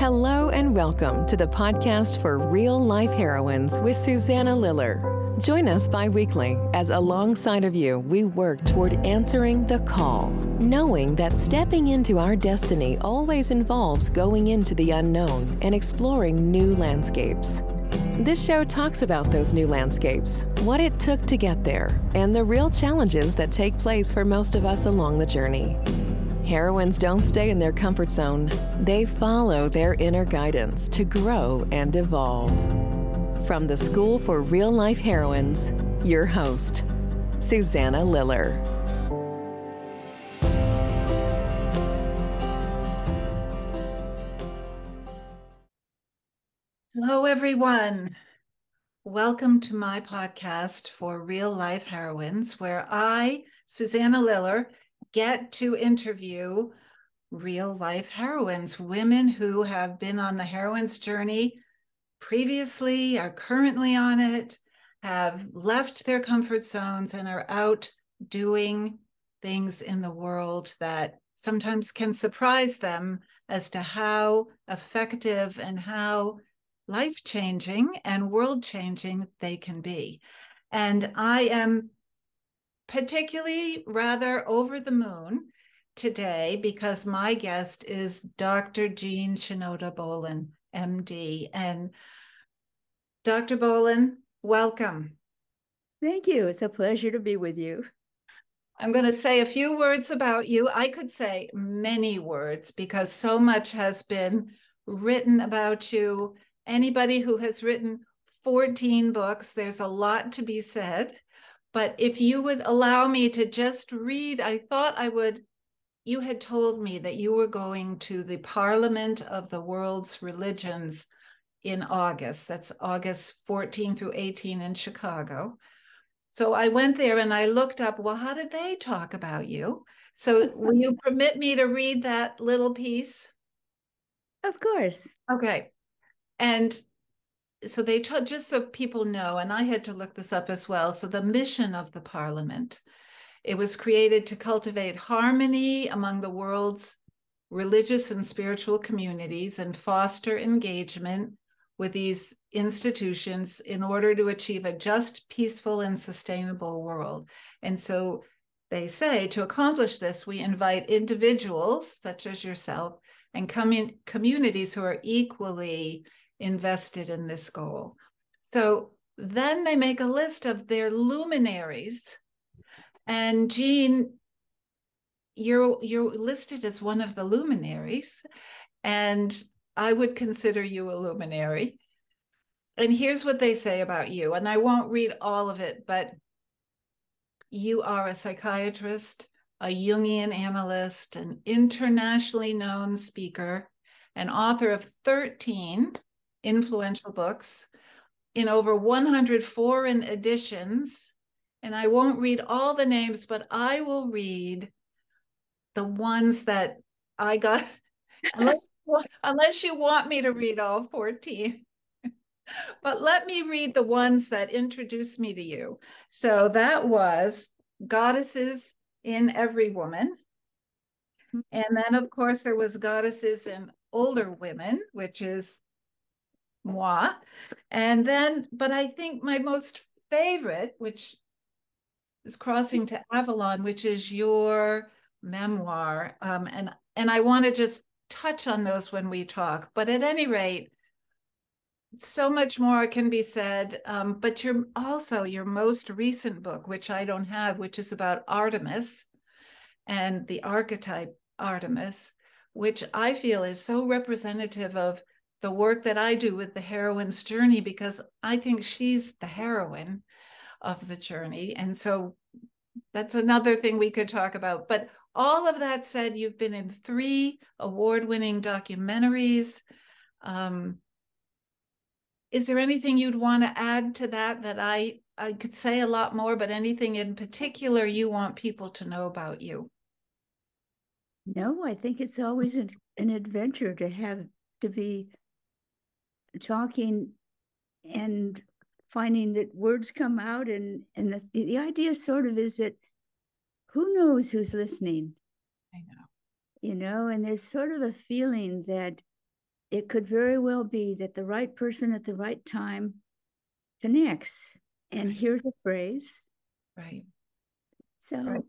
Hello and welcome to the podcast for real life heroines with Susanna Liller. Join us bi weekly as alongside of you, we work toward answering the call, knowing that stepping into our destiny always involves going into the unknown and exploring new landscapes. This show talks about those new landscapes, what it took to get there, and the real challenges that take place for most of us along the journey. Heroines don't stay in their comfort zone, they follow their inner guidance to grow and evolve. From the School for Real Life Heroines, your host, Susanna Liller. Hello, everyone. Welcome to my podcast for Real Life Heroines, where I, Susanna Liller, get to interview real life heroines, women who have been on the heroine's journey previously, are currently on it, have left their comfort zones, and are out doing things in the world that sometimes can surprise them as to how effective and how life changing and world changing they can be. And I am particularly rather over the moon today because my guest is Dr. Jean Shinoda Bolen, MD. And Dr. Bolen, welcome. Thank you. It's a pleasure to be with you. I'm going to say a few words about you. I could say many words because so much has been written about you. Anybody who has written 14 books, there's a lot to be said. But if you would allow me to just read, I thought I would. You had told me that you were going to the Parliament of the World's Religions in August. That's August 14 through 18 in Chicago. So I went there and I looked up, well, how did they talk about you? So will you permit me to read that little piece? Of course. Okay. And so they told just so people know, and I had to look this up as well. So the mission of the parliament, it was created to cultivate harmony among the world's religious and spiritual communities and foster engagement with these institutions in order to achieve a just, peaceful, and sustainable world. And so they say to accomplish this, we invite individuals such as yourself and com- communities who are equally invested in this goal. So then they make a list of their luminaries. And Jean, you're you're listed as one of the luminaries. And I would consider you a luminary. And here's what they say about you. And I won't read all of it, but you are a psychiatrist, a Jungian analyst, an internationally known speaker, an author of 13 influential books in over 100 foreign editions. And I won't read all the names, but I will read the ones that I got. unless you want me to read all 14. but let me read the ones that introduced me to you. So that was Goddesses in Every Woman. Mm-hmm. And then, of course, there was Goddesses in Older Women, which is moi. And then, but I think my most favorite, which is Crossing to Avalon, which is your memoir. Um, and and I want to just touch on those when we talk. But at any rate, so much more can be said. Um, but your also your most recent book, which I don't have, which is about Artemis and the archetype Artemis, which I feel is so representative of the work that I do with the heroine's journey because I think she's the heroine of the journey. And so that's another thing we could talk about. But all of that said, you've been in three award winning documentaries. Um, is there anything you'd want to add to that that I, I could say a lot more, but anything in particular you want people to know about you? No, I think it's always an, an adventure to have to be talking and finding that words come out and and the, the idea sort of is that who knows who's listening I know. you know, and there's sort of a feeling that it could very well be that the right person at the right time connects and hears a phrase. Right. So, right.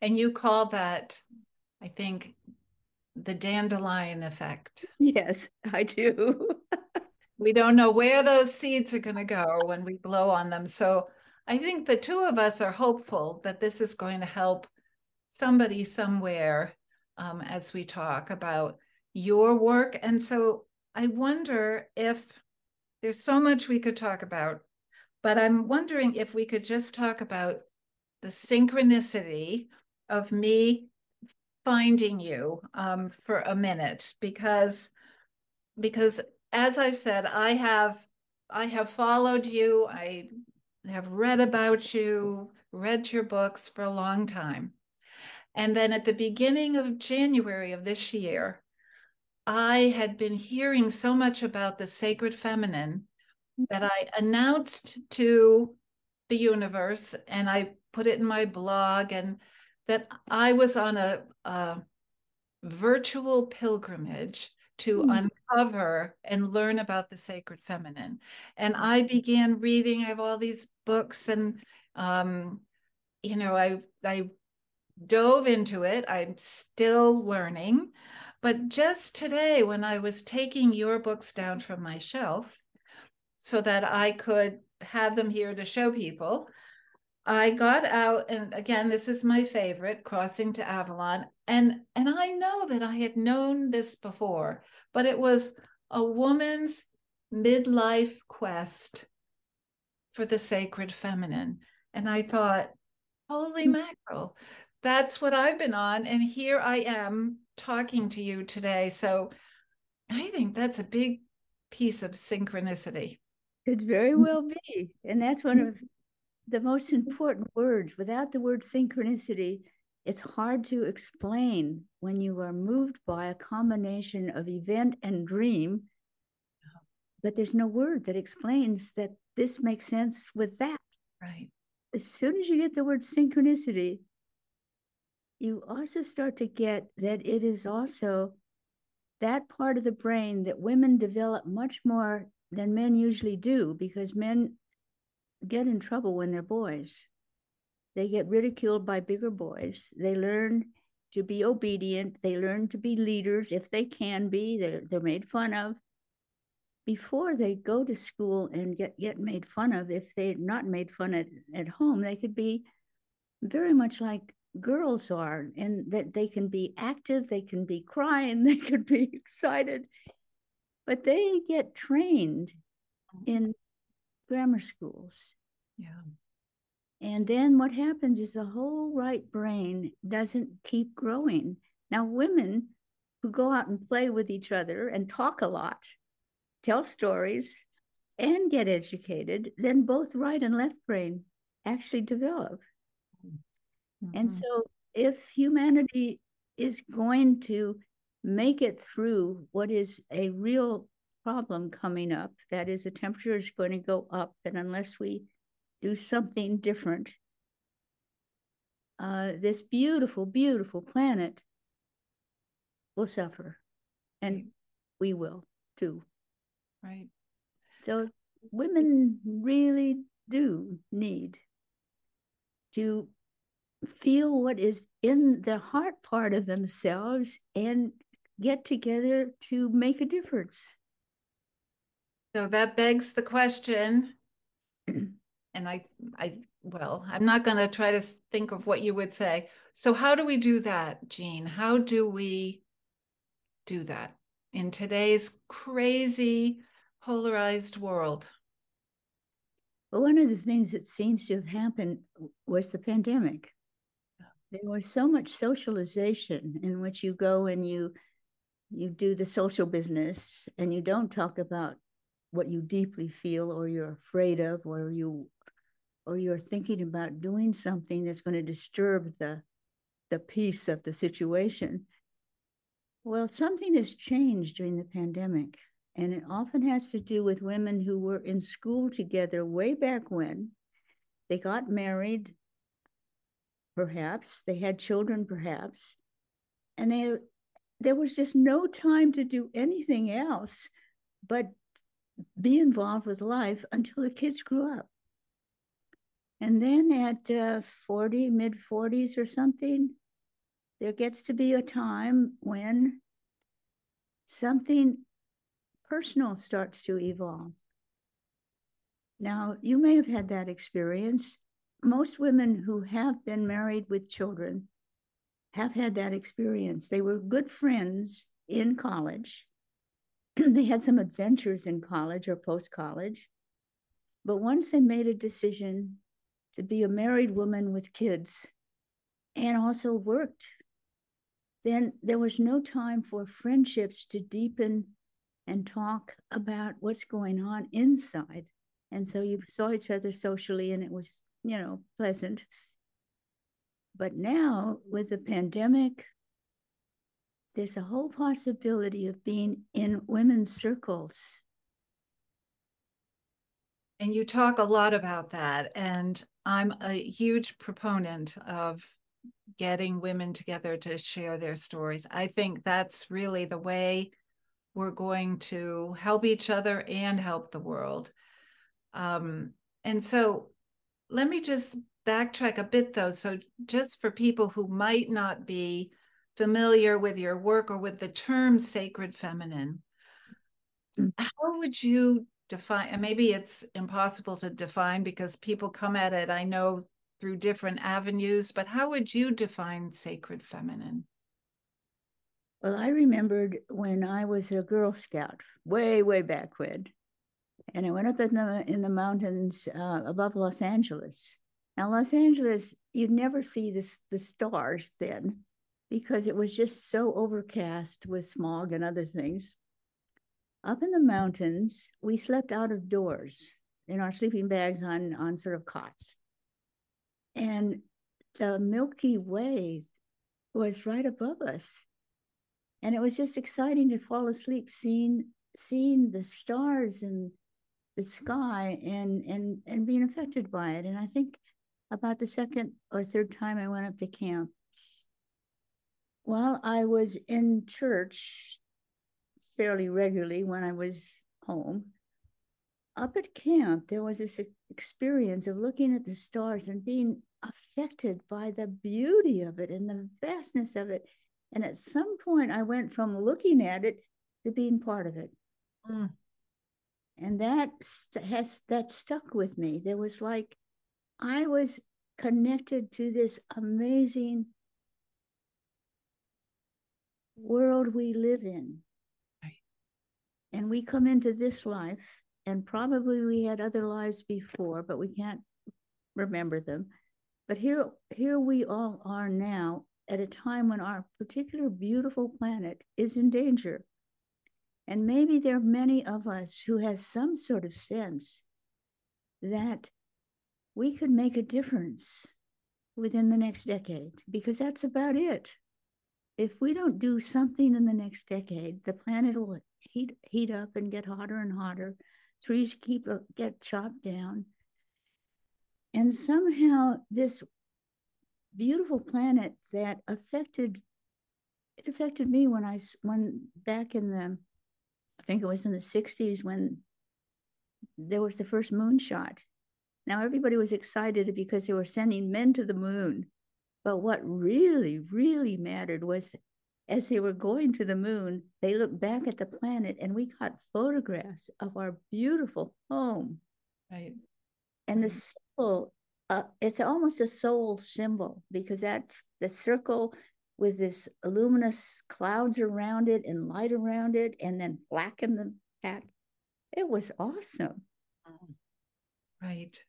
and you call that, I think, the dandelion effect. Yes, I do. we don't know where those seeds are going to go when we blow on them. So I think the two of us are hopeful that this is going to help somebody somewhere um, as we talk about your work. And so I wonder if there's so much we could talk about, but I'm wondering if we could just talk about the synchronicity of me finding you um, for a minute because because as I've said, I have I have followed you. I have read about you, read your books for a long time. And then at the beginning of January of this year, I had been hearing so much about the sacred feminine that I announced to the universe and I put it in my blog and that I was on a, a virtual pilgrimage to mm. uncover and learn about the sacred feminine. And I began reading. I have all these books, and um, you know, I I dove into it. I'm still learning, but just today, when I was taking your books down from my shelf, so that I could have them here to show people. I got out and again this is my favorite crossing to Avalon and and I know that I had known this before but it was a woman's midlife quest for the sacred feminine and I thought holy hmm. mackerel that's what I've been on and here I am talking to you today so I think that's a big piece of synchronicity could very hmm. well be and that's one of the most important words. Without the word synchronicity, it's hard to explain when you are moved by a combination of event and dream, but there's no word that explains that this makes sense with that. Right. As soon as you get the word synchronicity, you also start to get that it is also that part of the brain that women develop much more than men usually do because men get in trouble when they're boys. They get ridiculed by bigger boys. They learn to be obedient. They learn to be leaders if they can be. They're, they're made fun of. Before they go to school and get, get made fun of, if they're not made fun at, at home, they could be very much like girls are, and that they can be active, they can be crying, they could be excited. But they get trained mm-hmm. in grammar schools. Yeah. And then what happens is the whole right brain doesn't keep growing. Now, women who go out and play with each other and talk a lot, tell stories, and get educated, then both right and left brain actually develop. Mm-hmm. And so, if humanity is going to make it through what is a real problem coming up. That is, the temperature is going to go up, and unless we do something different, uh, this beautiful, beautiful planet will suffer, and right. we will too. Right. So, women really do need to feel what is in the heart part of themselves and get together to make a difference. So that begs the question, and I, I, well, I'm not going to try to think of what you would say. So how do we do that, Jean? How do we do that in today's crazy, polarized world? Well, one of the things that seems to have happened was the pandemic. There was so much socialization in which you go and you you do the social business and you don't talk about what you deeply feel or you're afraid of or you or you're thinking about doing something that's going to disturb the the peace of the situation well something has changed during the pandemic and it often has to do with women who were in school together way back when. They got married perhaps. They had children perhaps. And they there was just no time to do anything else but be involved with life until the kids grew up. And then at uh, 40, mid 40s or something, there gets to be a time when something personal starts to evolve. Now, you may have had that experience. Most women who have been married with children have had that experience. They were good friends in college. they had some adventures in college or post college. But once they made a decision to be a married woman with kids and also worked, then there was no time for friendships to deepen and talk about what's going on inside. And so you saw each other socially and it was, you know, pleasant. But now with the pandemic, there's a whole possibility of being in women's circles. And you talk a lot about that. And I'm a huge proponent of getting women together to share their stories. I think that's really the way we're going to help each other and help the world. Um, and so let me just backtrack a bit though. So, just for people who might not be familiar with your work or with the term sacred feminine, mm. how would you define? And maybe it's impossible to define because people come at it, I know, through different avenues, but how would you define sacred feminine? Well, I remembered when I was a Girl Scout, way, way back when, and I went up in the in the mountains uh, above Los Angeles. Now, Los Angeles, you'd never see this the stars then, because it was just so overcast with smog and other things. Up in the mountains, we slept out of doors in our sleeping bags on on sort of cots, and the Milky Way was right above us. And it was just exciting to fall asleep seeing seeing the stars and the sky and and and being affected by it. And i think about the second or third time i went up to camp while i was in church fairly regularly when i was home up at camp there was this experience of looking at the stars and being affected by the beauty of it and the vastness of it and at some point, I went from looking at it to being part of it. Mm. And that st- has that stuck with me. There was like I was connected to this amazing world we live in. And we come into this life, and probably we had other lives before, but we can't remember them. But here, here we all are now at a time when our particular beautiful planet is in danger. And maybe there are many of us who has some sort of sense that we could make a difference within the next decade, because that's about it. If we don't do something in the next decade, the planet will heat, heat up and get hotter and hotter. Trees keep uh, get chopped down. And somehow this beautiful planet that affected it affected me when I when back in the I think it was in the 60s when there was the first moonshot. Now everybody was excited because they were sending men to the moon. But what really, really mattered was as they were going to the moon, they looked back at the planet and we got photographs of our beautiful home. Right. And the symbol uh, it's almost a soul symbol because that's the circle with this luminous clouds around it and light around it, and then black in the back. It was awesome. Right.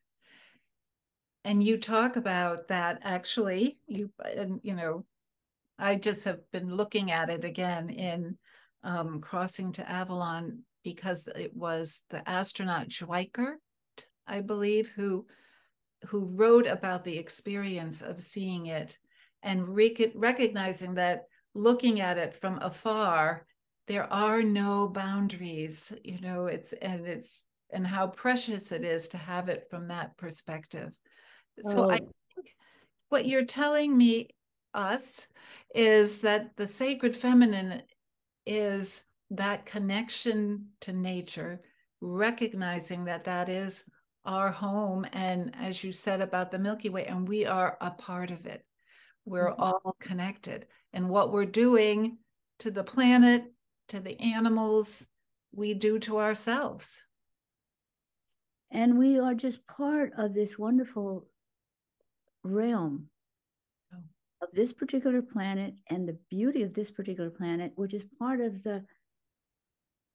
And you talk about that actually. You and you know, I just have been looking at it again in um, Crossing to Avalon because it was the astronaut Schweickart, I believe, who who wrote about the experience of seeing it and rec- recognizing that looking at it from afar there are no boundaries you know it's and it's and how precious it is to have it from that perspective oh. so i oh. think what you're telling me us is that the sacred feminine is that connection to nature, recognizing that that is our home. And as you said about the Milky Way, and we are a part of it. We're mm-hmm. all connected. And what we're doing to the planet, to the animals, we do to ourselves. And we are just part of this wonderful realm. Of this particular planet and the beauty of this particular planet, which is part of the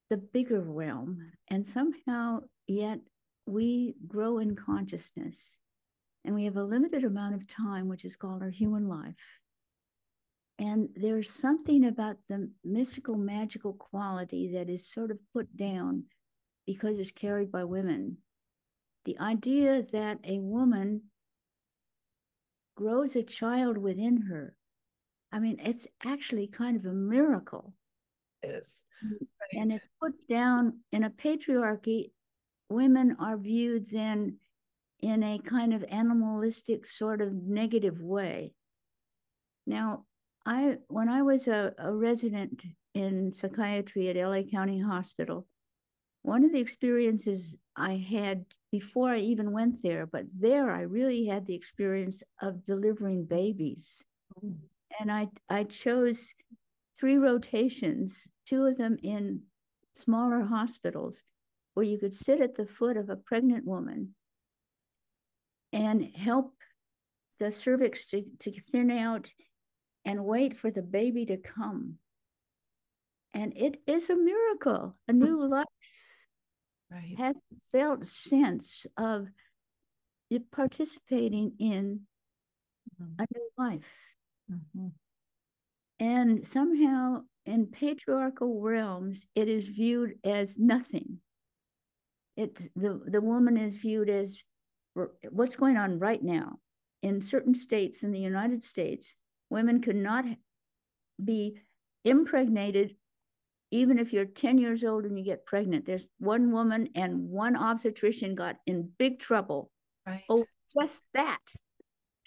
the bigger realm. And somehow yet we grow in consciousness and we have a limited amount of time, which is called our human life. And there's something about the mystical, magical quality that is sort of put down because it's carried by women. The idea that a woman grows a child within her. I mean, it's actually kind of a miracle. Yes. Right. And it's put down in a patriarchy, women are viewed in in a kind of animalistic sort of negative way. Now, I when I was a, a resident in psychiatry at LA County Hospital, one of the experiences I had before I even went there, but there I really had the experience of delivering babies. Mm. And I I chose three rotations, two of them in smaller hospitals where you could sit at the foot of a pregnant woman and help the cervix to, to thin out and wait for the baby to come. And it is a miracle, a new life right. has felt sense of participating in mm-hmm. a new life. Mm-hmm. And somehow in patriarchal realms, it is viewed as nothing. It's the, the woman is viewed as what's going on right now. In certain states in the United States, Women could not be impregnated even if you're 10 years old and you get pregnant. There's one woman and one obstetrician got in big trouble. Right. Oh, just that.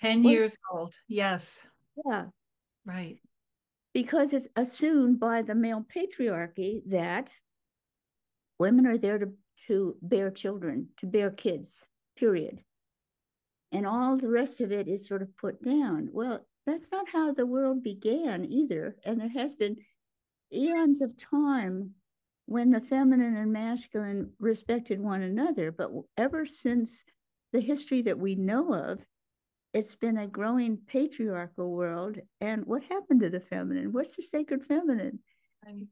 10 well, years old. Yes. Yeah. Right. Because it's assumed by the male patriarchy that women are there to, to bear children, to bear kids, period. And all the rest of it is sort of put down. Well, that's not how the world began either. And there has been eons of time when the feminine and masculine respected one another. But ever since the history that we know of, it's been a growing patriarchal world. And what happened to the feminine? What's the sacred feminine? Right,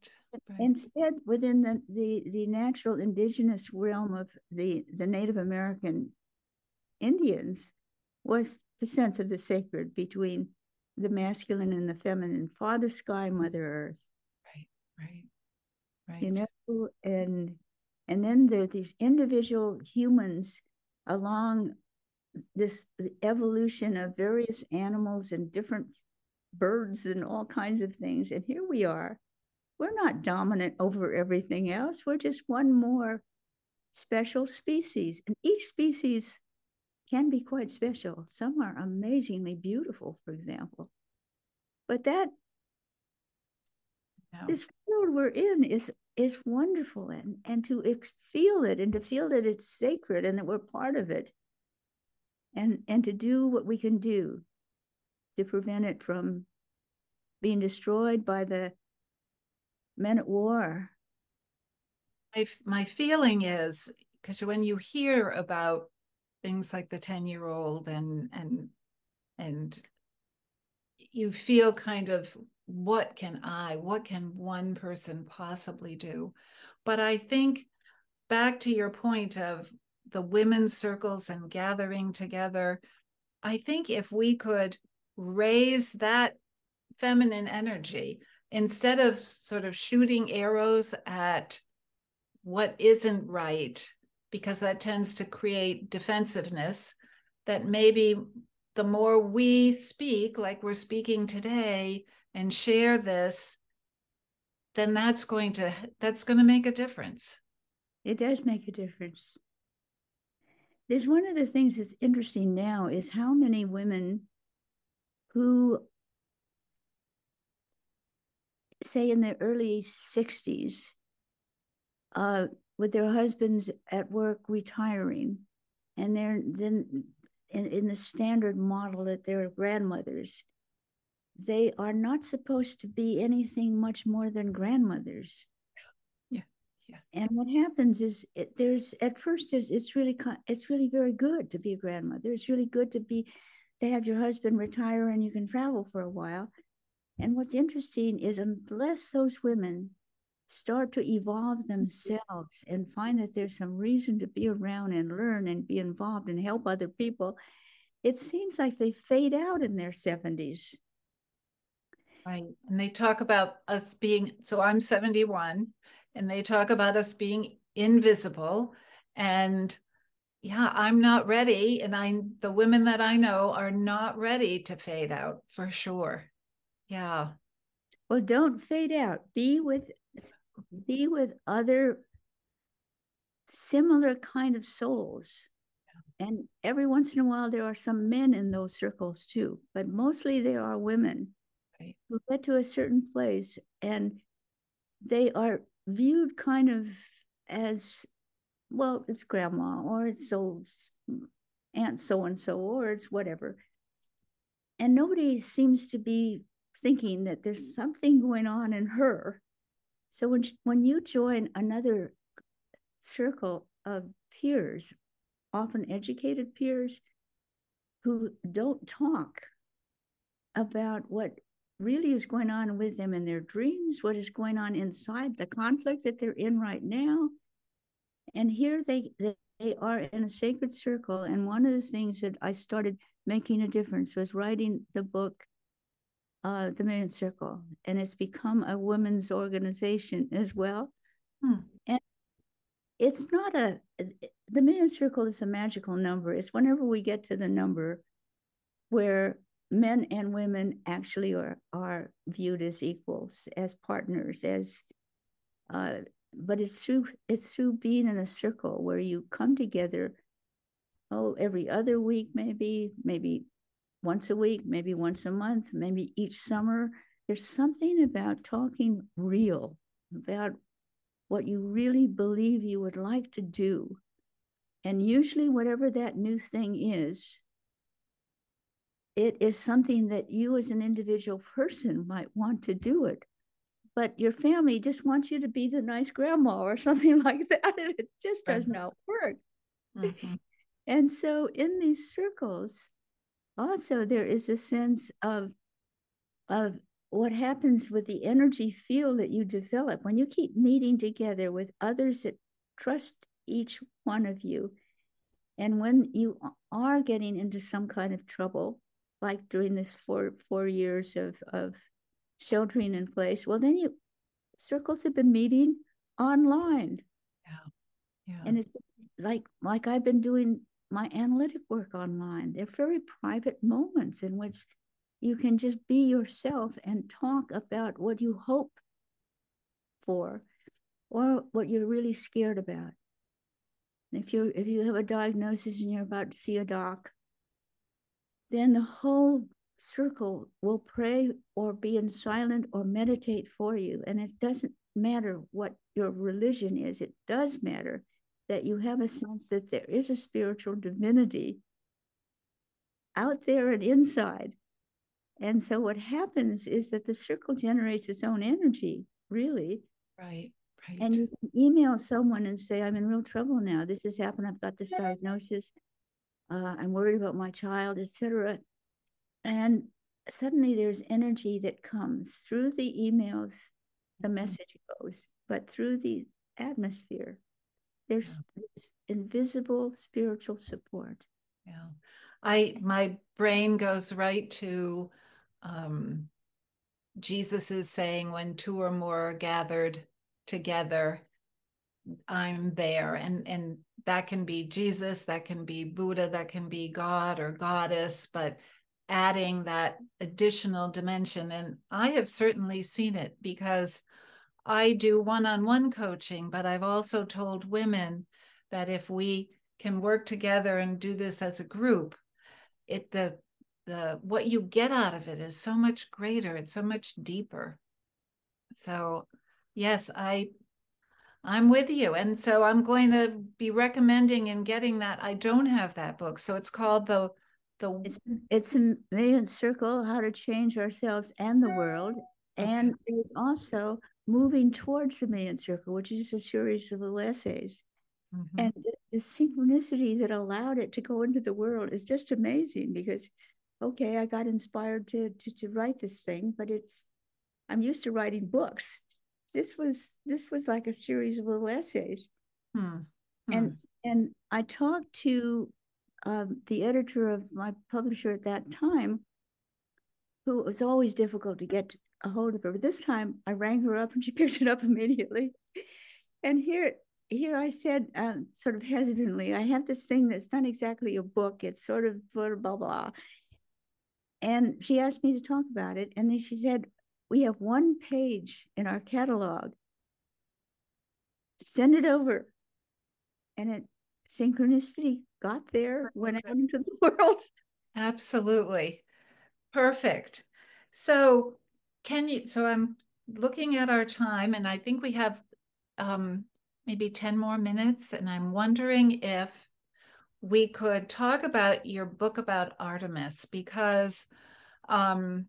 right. Instead, within the, the, the natural indigenous realm of the, the Native American Indians, was the sense of the sacred between the masculine and the feminine, Father Sky, Mother Earth. Right, right. You know, and and then there are these individual humans along this evolution of various animals and different birds and all kinds of things. And here we are. We're not dominant over everything else. We're just one more special species. And each species can be quite special. Some are amazingly beautiful, for example. But that no. this world we're in is is wonderful and and to ex- feel it and to feel that it's sacred and that we're part of it and and to do what we can do to prevent it from being destroyed by the men at war my, my feeling is because when you hear about things like the 10 year old and and and you feel kind of what can i what can one person possibly do? But i think back to your point of the women's circles and gathering together i think if we could raise that feminine energy instead of sort of shooting arrows at what isn't right because that tends to create defensiveness that maybe the more we speak like we're speaking today and share this then that's going to that's going to make a difference. It does make a difference. There's one of the things that's interesting now is how many women who say in the early 60s, uh, with their husbands at work retiring, and they're then in, in the standard model that they're grandmothers, they are not supposed to be anything much more than grandmothers. Yeah, yeah. And what happens is it, there's at first there's it's really it's really very good to be a grandmother. It's really good to be to have your husband retire and you can travel for a while. And what's interesting is unless those women start to evolve themselves and find that there's some reason to be around and learn and be involved and help other people, it seems like they fade out in their 70s. Right. And they talk about us being, so I'm 71, and they talk about us being invisible. And yeah, I'm not ready. And I, the women that I know are not ready to fade out for sure. Yeah. Well, don't fade out. Be with be with other similar kind of souls. And every once in a while, there are some men in those circles too, but mostly there are women right. who get to a certain place and they are viewed kind of as well, it's grandma or it's so aunt so and so or it's whatever. And nobody seems to be thinking that there's something going on in her so when when you join another circle of peers, often educated peers, who don't talk about what really is going on with them in their dreams, what is going on inside the conflict that they're in right now. And here they, they are in a sacred circle. And one of the things that I started making a difference was writing the book uh, the Millionth Circle, and it's become a women's organization as well. Hmm. And it's not a the Millionth Circle is a magical number. It's whenever we get to the number where men and women actually are are viewed as equals, as partners, as uh, but it's through it's through being in a circle where you come together oh every other week maybe maybe once a week, maybe once a month, maybe each summer. There's something about talking real, about what you really believe you would like to do. And usually, whatever that new thing is, it is something that you as an individual person might want to do it. But your family just wants you to be the nice grandma or something like that. And it just does not work. Mm-hmm. And so, in these circles, also there is a sense of of what happens with the energy field that you develop when you keep meeting together with others that trust each one of you and when you are getting into some kind of trouble like during this four four years of of sheltering in place well then you circles have been meeting online yeah yeah and it's like like i've been doing my analytic work online. They're very private moments in which you can just be yourself and talk about what you hope for or what you're really scared about. If you if you have a diagnosis and you're about to see a doc, then the whole circle will pray or be in silent or meditate for you. And it doesn't matter what your religion is, it does matter that you have a sense that there is a spiritual divinity out there and inside. And so what happens is that the circle generates its own energy, really. Right. Right. And you can email someone and say, I'm in real trouble now. This has happened. I've got this diagnosis. Uh, I'm worried about my child, etc. And suddenly there's energy that comes through the emails, the mm-hmm. message goes, but through the atmosphere. There's yeah. this invisible spiritual support. Yeah. I my brain goes right to um Jesus is saying when two or more are gathered together, I'm there. And and that can be Jesus, that can be Buddha, that can be God or goddess, but adding that additional dimension. And I have certainly seen it because I do one on one coaching, but I've also told women that if we can work together and do this as a group, it the the what you get out of it is so much greater, it's so much deeper. So, yes, I I'm with you. And so I'm going to be recommending and getting that. I don't have that book. So it's called the the it's it's a millionth circle how to change ourselves and the world. Okay. And there's also moving towards the millionth circle, which is a series of little essays. Mm-hmm. And the, the synchronicity that allowed it to go into the world is just amazing because okay, I got inspired to, to to write this thing, but it's I'm used to writing books this was this was like a series of little essays hmm. Hmm. and and i talked to um, the editor of my publisher at that time who was always difficult to get a hold of her but this time i rang her up and she picked it up immediately and here here i said um, sort of hesitantly i have this thing that's not exactly a book it's sort of blah blah blah and she asked me to talk about it and then she said we have one page in our catalog. Send it over. And it synchronicity got there, went out into the world. Absolutely. Perfect. So can you so I'm looking at our time and I think we have um maybe 10 more minutes and I'm wondering if we could talk about your book about Artemis because um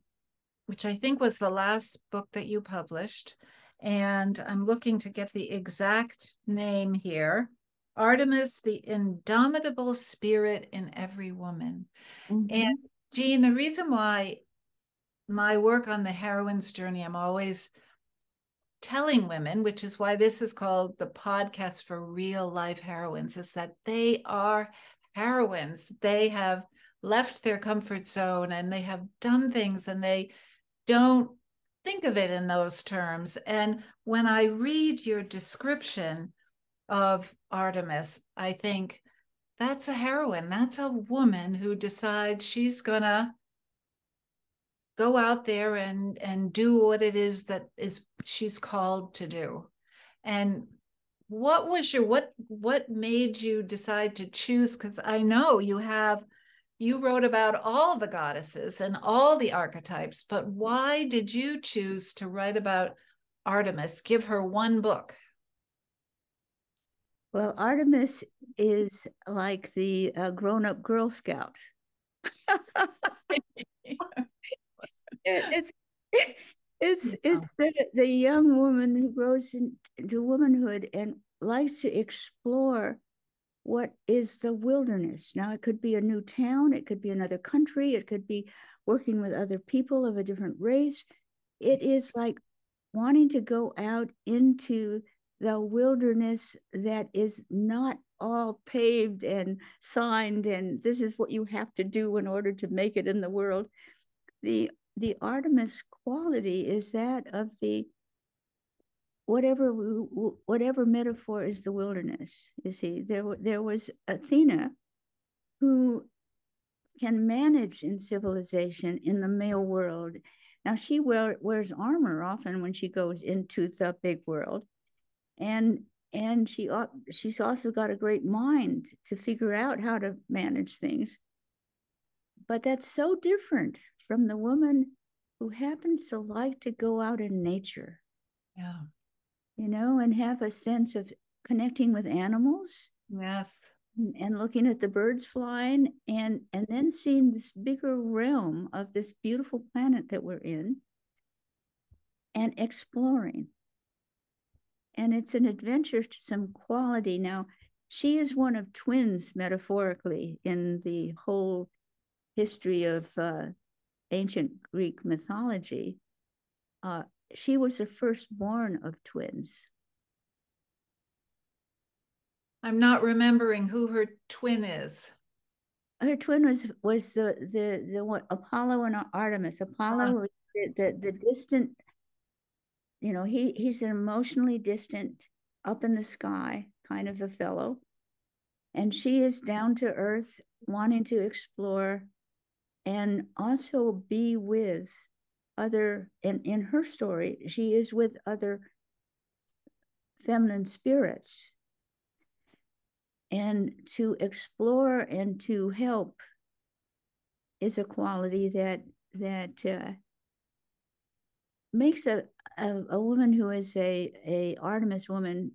which I think was the last book that you published. And I'm looking to get the exact name here Artemis, the indomitable spirit in every woman. Mm-hmm. And Jean, the reason why my work on the heroine's journey, I'm always telling women, which is why this is called the podcast for real life heroines, is that they are heroines. They have left their comfort zone and they have done things and they don't think of it in those terms. And when I read your description of Artemis, I think that's a heroine. That's a woman who decides she's going to go out there and and do what it is that is she's called to do. And what was your what what made you decide to choose cuz I know you have you wrote about all the goddesses and all the archetypes, but why did you choose to write about Artemis? Give her one book. Well, Artemis is like the uh, grown up Girl Scout. it's it's it's the, the young woman who grows into womanhood and likes to explore what is the wilderness. Now, it could be a new town, it could be another country, it could be working with other people of a different race. It is like wanting to go out into the wilderness that is not all paved and signed and this is what you have to do in order to make it in the world the the artemis quality is that of the whatever whatever metaphor is the wilderness you see. There there was athena who can manage in civilization in the male world. Now she wear, wears armor often when she goes into the big world. And and she she's also got a great mind to figure out how to manage things. But that's so different from the woman who happens to like to go out in nature. Yeah you know, and have a sense of connecting with animals. Yes. And looking at the birds flying and and then seeing this bigger realm of this beautiful planet that we're in and exploring. And it's an adventure to some quality. Now, she is one of twins, metaphorically, in the whole history of uh, ancient Greek mythology. Uh, she was the firstborn of twins. I'm not remembering who her twin is. Her twin was was the the the one Apollo and Artemis. Apollo uh, was the, the, the distant, you know, he he's an emotionally distant, up in the sky kind of a fellow, and she is down to earth, wanting to explore, and also be with other in in her story she is with other feminine spirits and to explore and to help is a quality that that uh, makes a a, a woman who is a, a Artemis woman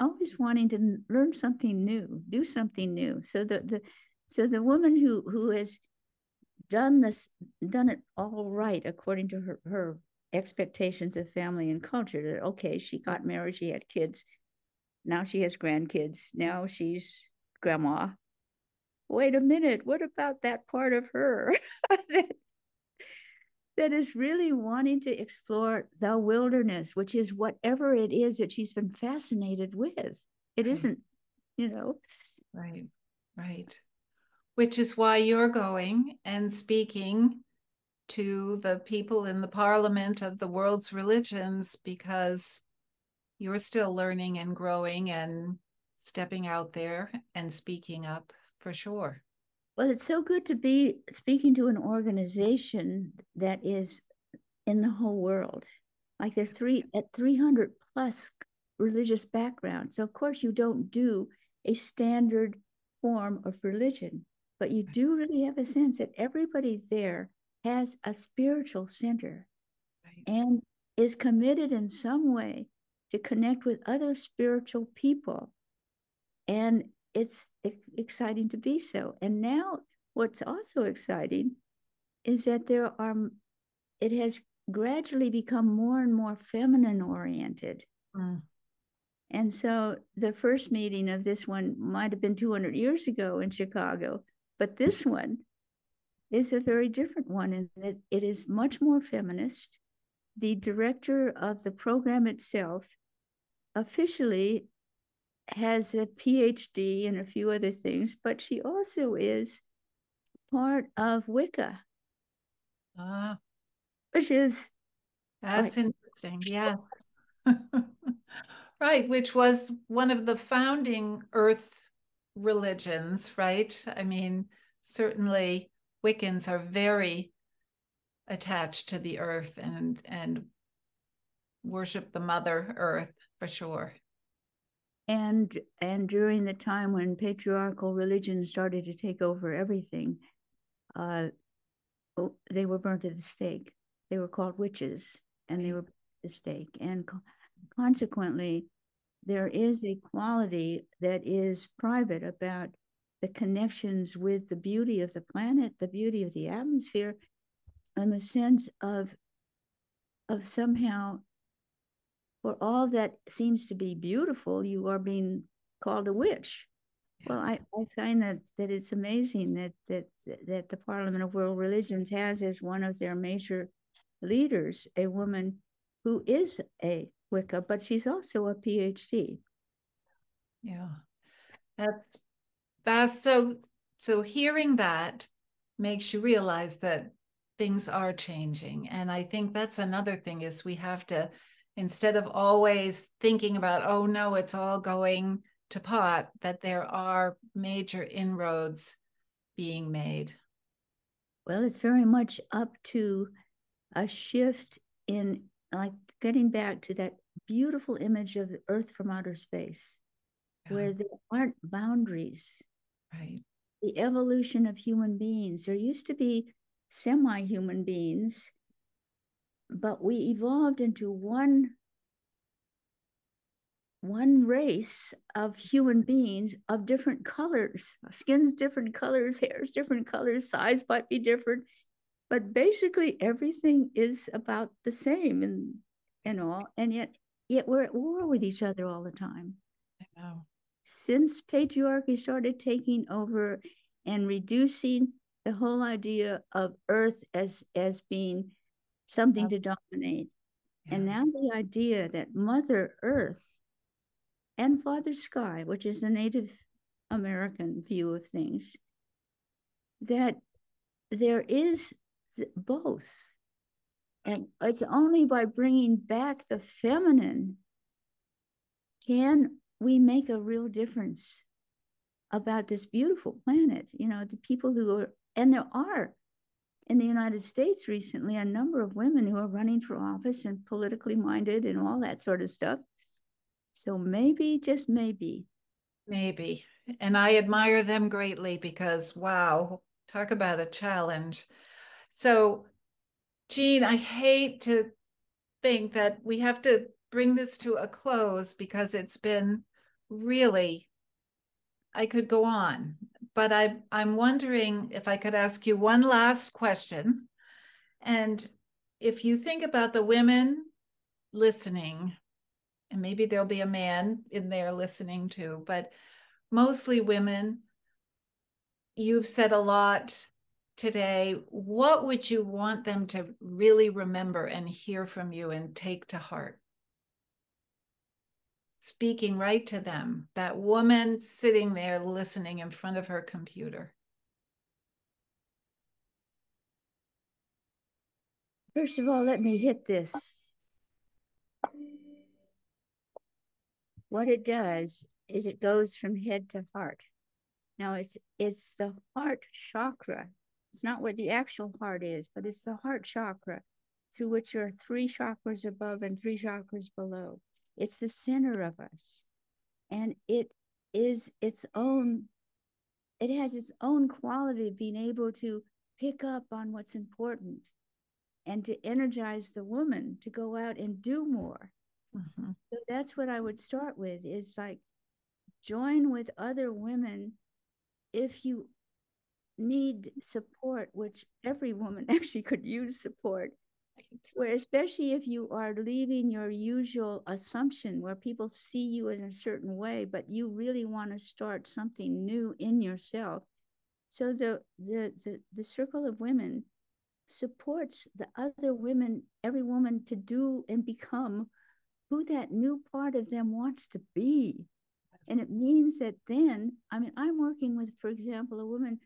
always wanting to learn something new, do something new. So the, the so the woman who who has done this, done it all right according to her, her expectations of family and culture. That okay, she got married, she had kids, now she has grandkids, now she's grandma. Wait a minute, what about that part of her that that is really wanting to explore the wilderness, which is whatever it is that she's been fascinated with. It Right. not you know. Right, right. Which is why you're going and speaking to the people in the parliament of the world's religions because you're still learning and growing and stepping out there and speaking up for sure. Well, it's so good to be speaking to an organization that is in the whole world. Like they're three at 300 plus religious backgrounds. So of course you don't do a standard form of religion, but you do really have a sense that everybody there has a spiritual center Right. and is committed in some way to connect with other spiritual people. And it's exciting to be so. And now, what's also exciting is that there are, it has gradually become more and more feminine oriented. Mm. And so the first meeting of this one might have been 200 years ago in Chicago, but this one is a very different one in that it is much more feminist. The director of the program itself officially has a PhD and a few other things, but she also is part of Wicca, Ah, which is that's interesting. Yeah. right, which was one of the founding earth religions, right? I mean, certainly Wiccans are very attached to the earth and and worship the mother earth for sure. and and during the time when patriarchal religion started to take over everything, uh, oh, they were burnt at the stake. They were called witches, and they were at the stake. And co- consequently, there is a quality that is private about the connections with the beauty of the planet, the beauty of the atmosphere, and the sense of of somehow for all that seems to be beautiful, you are being called a witch. Well, I, I find that that it's amazing that that that the Parliament of World Religions has as one of their major leaders a woman who is a Wicca, but she's also a PhD. Yeah. That's that's so so hearing that makes you realize that things are changing. And I think that's another thing is we have to instead of always thinking about oh no it's all going to pot that there are major inroads being made. Well, it's very much up to a shift in like getting back to that beautiful image of Earth from outer space, where there aren't boundaries. right. the evolution of human beings. There used to be semi human beings, but we evolved into one one race of human beings of different colors skins different colors hairs different colors size might be different but basically everything is about the same and and all and yet yet we're at war with each other all the time. I know. since patriarchy started taking over and reducing the whole idea of earth as as being something to dominate and now the idea that mother earth and father sky which is the native american view of things that there is th- both and it's only by bringing back the feminine can we make a real difference about this beautiful planet you know the people who are and there are in the united states recently a number of women who are running for office and politically minded and all that sort of stuff so maybe just maybe Maybe. And I admire them greatly because, wow, talk about a challenge. So, Jean, I hate to think that we have to bring this to a close because it's been really I could go on, but I I'm wondering if I could ask you one last question. And if you think about the women listening, and maybe there'll be a man in there listening too, but mostly women, you've said a lot today. What would you want them to really remember and hear from you and take to heart? Speaking right to them, that woman sitting there listening in front of her computer. First of all, let me hit this. What it does is it goes from head to heart. Now it's it's the heart chakra. It's not what the actual heart is, but it's the heart chakra through which are three chakras above and three chakras below. It's the center of us. And it is its own, it has its own quality of being able to pick up on what's important and to energize the woman to go out and do more. Mm-hmm. So that's what I would start with is like join with other women if you need support, which every woman actually could use support, where especially if you are leaving your usual assumption where people see you in a certain way, but you really want to start something new in yourself. So the the the, the circle of women supports the other women, every woman to do and become who that new part of them wants to be. And it means that then, I mean, I'm working with, for example, a woman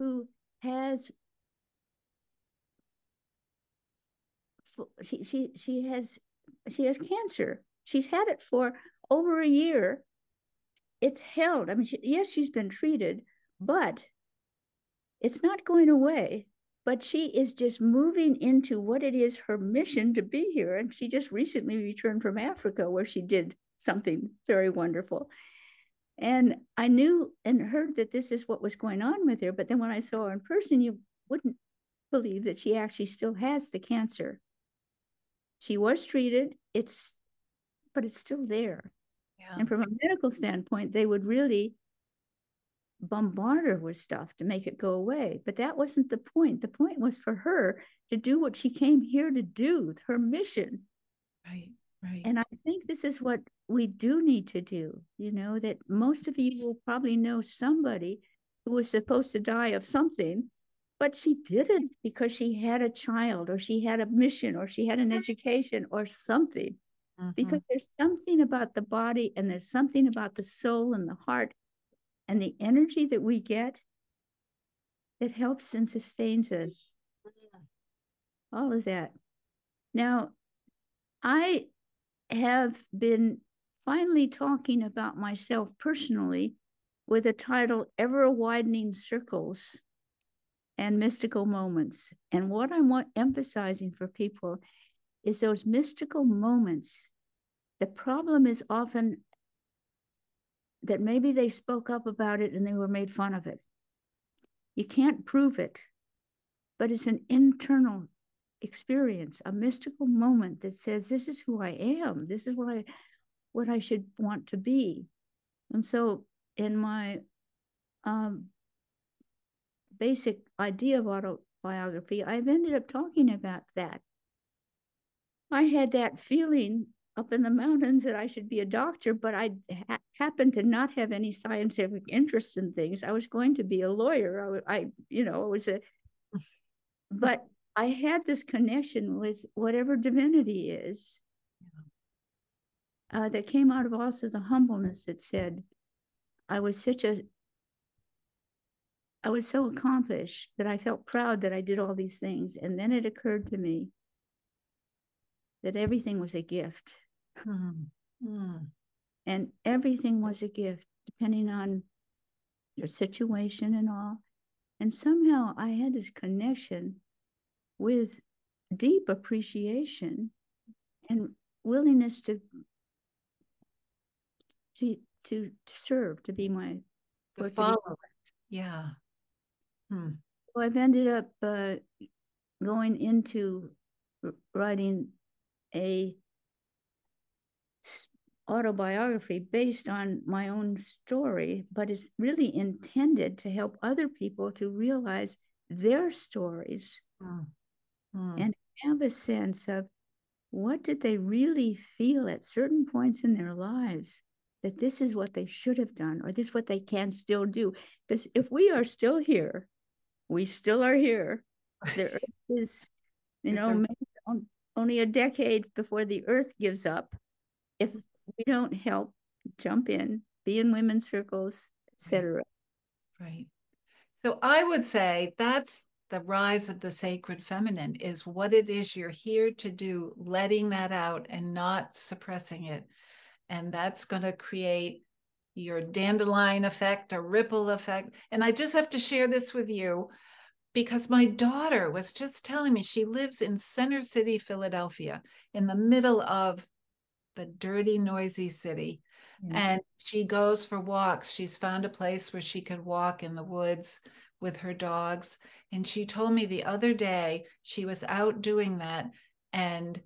who has she she she has she has cancer. She's had it for over a year. It's held. I mean, she, yes, she's been treated, but it's not going away but she is just moving into what it is her mission to be here. And she just recently returned from Africa where she did something very wonderful. And I knew and heard that this is what was going on with her. But then when I saw her in person, you wouldn't believe that she actually still has the cancer. She was treated, it's, but it's still there. Yeah. And from a medical standpoint, they would really bombard her with stuff to make it go away. But that wasn't the point. The point was for her to do what she came here to do, her mission. Right, right. And I think this is what we do need to do. You know, that most of you will probably know somebody who was supposed to die of something, but she didn't because she had a child or she had a mission or she had an education or something. Mm-hmm. Because there's something about the body and there's something about the soul and the heart and the energy that we get that helps and sustains us. All of that. Now, I have been finally talking about myself personally with a title Ever Widening Circles and Mystical Moments. And what I'm emphasizing for people is those mystical moments. The problem is often that maybe they spoke up about it and they were made fun of it. You can't prove it, but it's an internal experience, a mystical moment that says, This is who I am. This is what I what I should want to be. And so in my um, basic idea of autobiography, I've ended up talking about that. I had that feeling up in the mountains that I should be a doctor, but I ha- happened to not have any scientific interest in things. I was going to be a lawyer. I, I you know, it was a, but I had this connection with whatever divinity is uh, that came out of also the humbleness that said, I was such a, I was so accomplished that I felt proud that I did all these things. And then it occurred to me that everything was a gift. Mm-hmm. And everything was a gift, depending on your situation and all. And somehow I had this connection with deep appreciation and willingness to to to, to serve, to be my to follow. it. Yeah. Hmm. So I've ended up uh, going into writing a autobiography based on my own story, but it's really intended to help other people to realize their stories mm. Mm. and have a sense of what did they really feel at certain points in their lives that this is what they should have done or this is what they can still do. Because if we are still here we still are here. The earth is you know only a decade before the earth gives up. If we don't help jump in be in women's circles etc right. So i would say that's the rise of the sacred feminine is what it is you're here to do, letting that out and not suppressing it. And that's going to create your dandelion effect, a ripple effect. And I just have to share this with you because my daughter was just telling me she lives in Center City, Philadelphia, in the middle of the dirty, noisy city. Mm-hmm. And she goes for walks. She's found a place where she could walk in the woods with her dogs. And she told me the other day she was out doing that and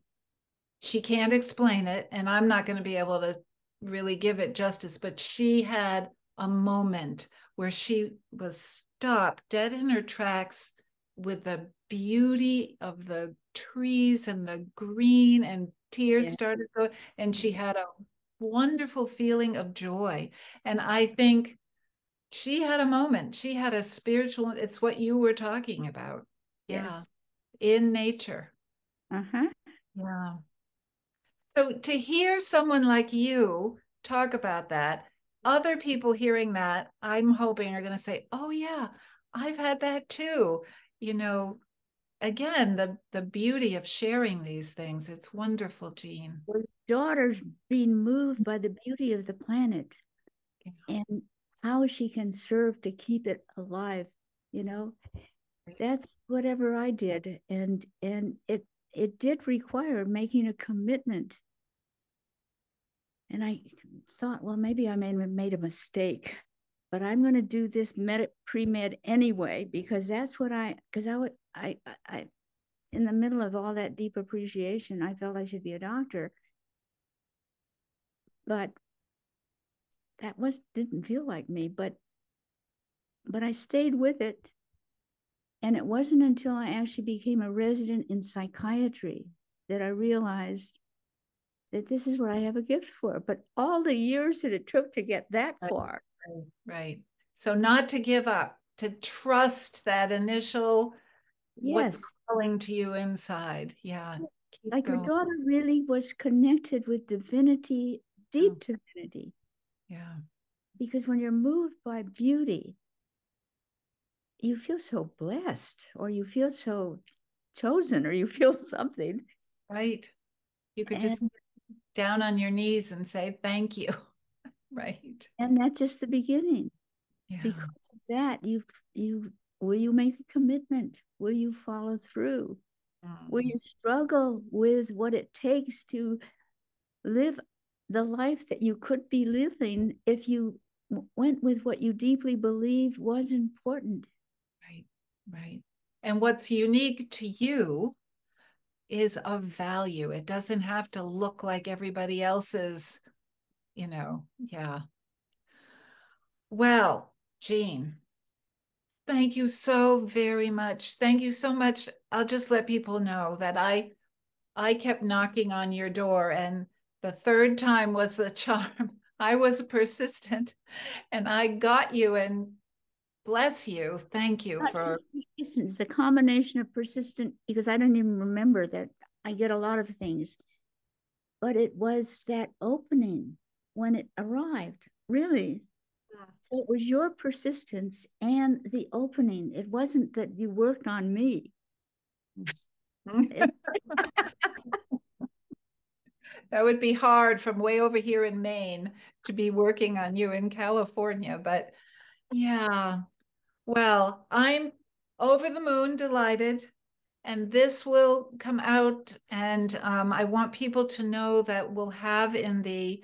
she can't explain it. And I'm not going to be able to really give it justice, but she had a moment where she was stopped dead in her tracks with the beauty of the trees and the green and tears yeah. started going and she had a wonderful feeling of joy and i think she had a moment she had a spiritual it's what you were talking about yeah yes. in nature uh-huh yeah so to hear someone like you talk about that other people hearing that i'm hoping are going to say oh yeah i've had that too. You know again the the beauty of sharing these things it's wonderful jean. Well, daughter's being moved by the beauty of the planet yeah. and how she can serve to keep it alive you know? That's whatever i did and and it it did require making a commitment and i thought well maybe i made a mistake but i'm going to do this med pre-med anyway because that's what i because i would i i in the middle of all that deep appreciation i felt i should be a doctor. But that was didn't feel like me but but i stayed with it. And it wasn't until i actually became a resident in psychiatry that i realized that this is what i have a gift for but all the years that it took to get that far right, right. so not to give up to trust that initial yes. what's calling to you inside yeah like going. your daughter really was connected with divinity deep oh. divinity yeah. Because when you're moved by beauty, you feel so blessed, or you feel so chosen, or you feel something. Right. You could and, just down on your knees and say, Thank you. right. And that's just the beginning. Yeah. Because of that, you you will you make a commitment? Will you follow through? Mm. Will you struggle with what it takes to live the life that you could be living if you went with what you deeply believed was important. Right, right. And what's unique to you is of value. It doesn't have to look like everybody else's, you know, yeah. Well, Jean, thank you so very much. Thank you so much. I'll just let people know that I I kept knocking on your door and the third time was the charm. I was persistent and I got you and bless you. Thank you for It's a combination of persistent because I don't even remember that I get a lot of things. But it was that opening when it arrived, really. So it was your persistence and the opening. It wasn't that you worked on me. that would be hard from way over here in Maine to be working on you in California. But yeah, well, I'm over the moon delighted. And this will come out, and um, I want people to know that we'll have in the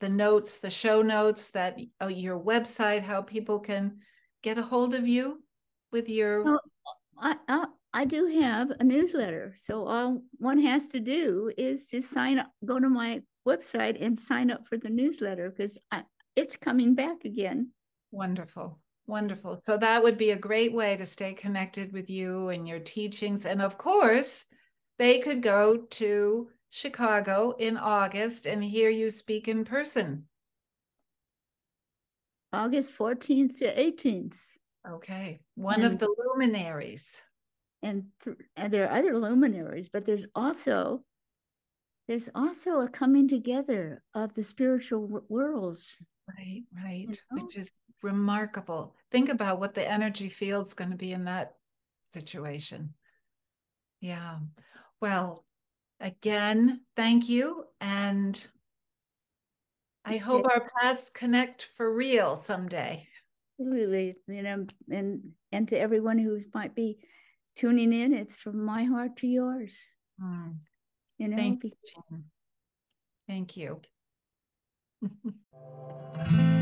the notes, the show notes, that uh, your website, how people can get a hold of you with your. Well, I, I do have a newsletter. So all one has to do is to sign up, go to my website and sign up for the newsletter because it's coming back again. Wonderful. Wonderful. So that would be a great way to stay connected with you and your teachings. And of course, they could go to Chicago in August and hear you speak in person. August 14th to 18th. Okay. One and, of the luminaries. And, th- and there are other luminaries, but there's also there's also a coming together of the spiritual w- worlds. Right, right, you know? which is remarkable. Think about what the energy field's going to be in that situation. Yeah. Well, again, thank you. And I hope our paths connect for real someday. Absolutely. You know, and and to everyone who might be tuning in, it's from my heart to yours. Mm. You know, thank you. Thank you.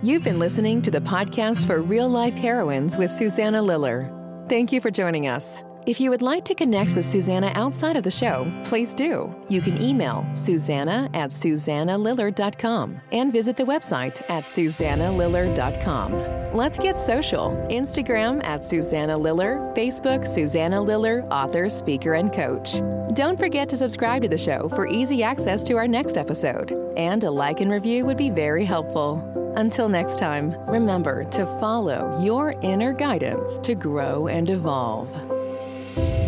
You've been listening to the podcast for real life heroines with Susanna Liller. Thank you for joining us. If you would like to connect with Susanna outside of the show, please do. You can email Susanna at SusannaLiller.com and visit the website at SusannaLiller.com. Let's get social. Instagram at Susanna Liller, Facebook Susanna Liller, author, speaker, and coach. Don't forget to subscribe to the show for easy access to our next episode. And a like and review would be very helpful. Until next time, remember to follow your inner guidance to grow and evolve. Bye.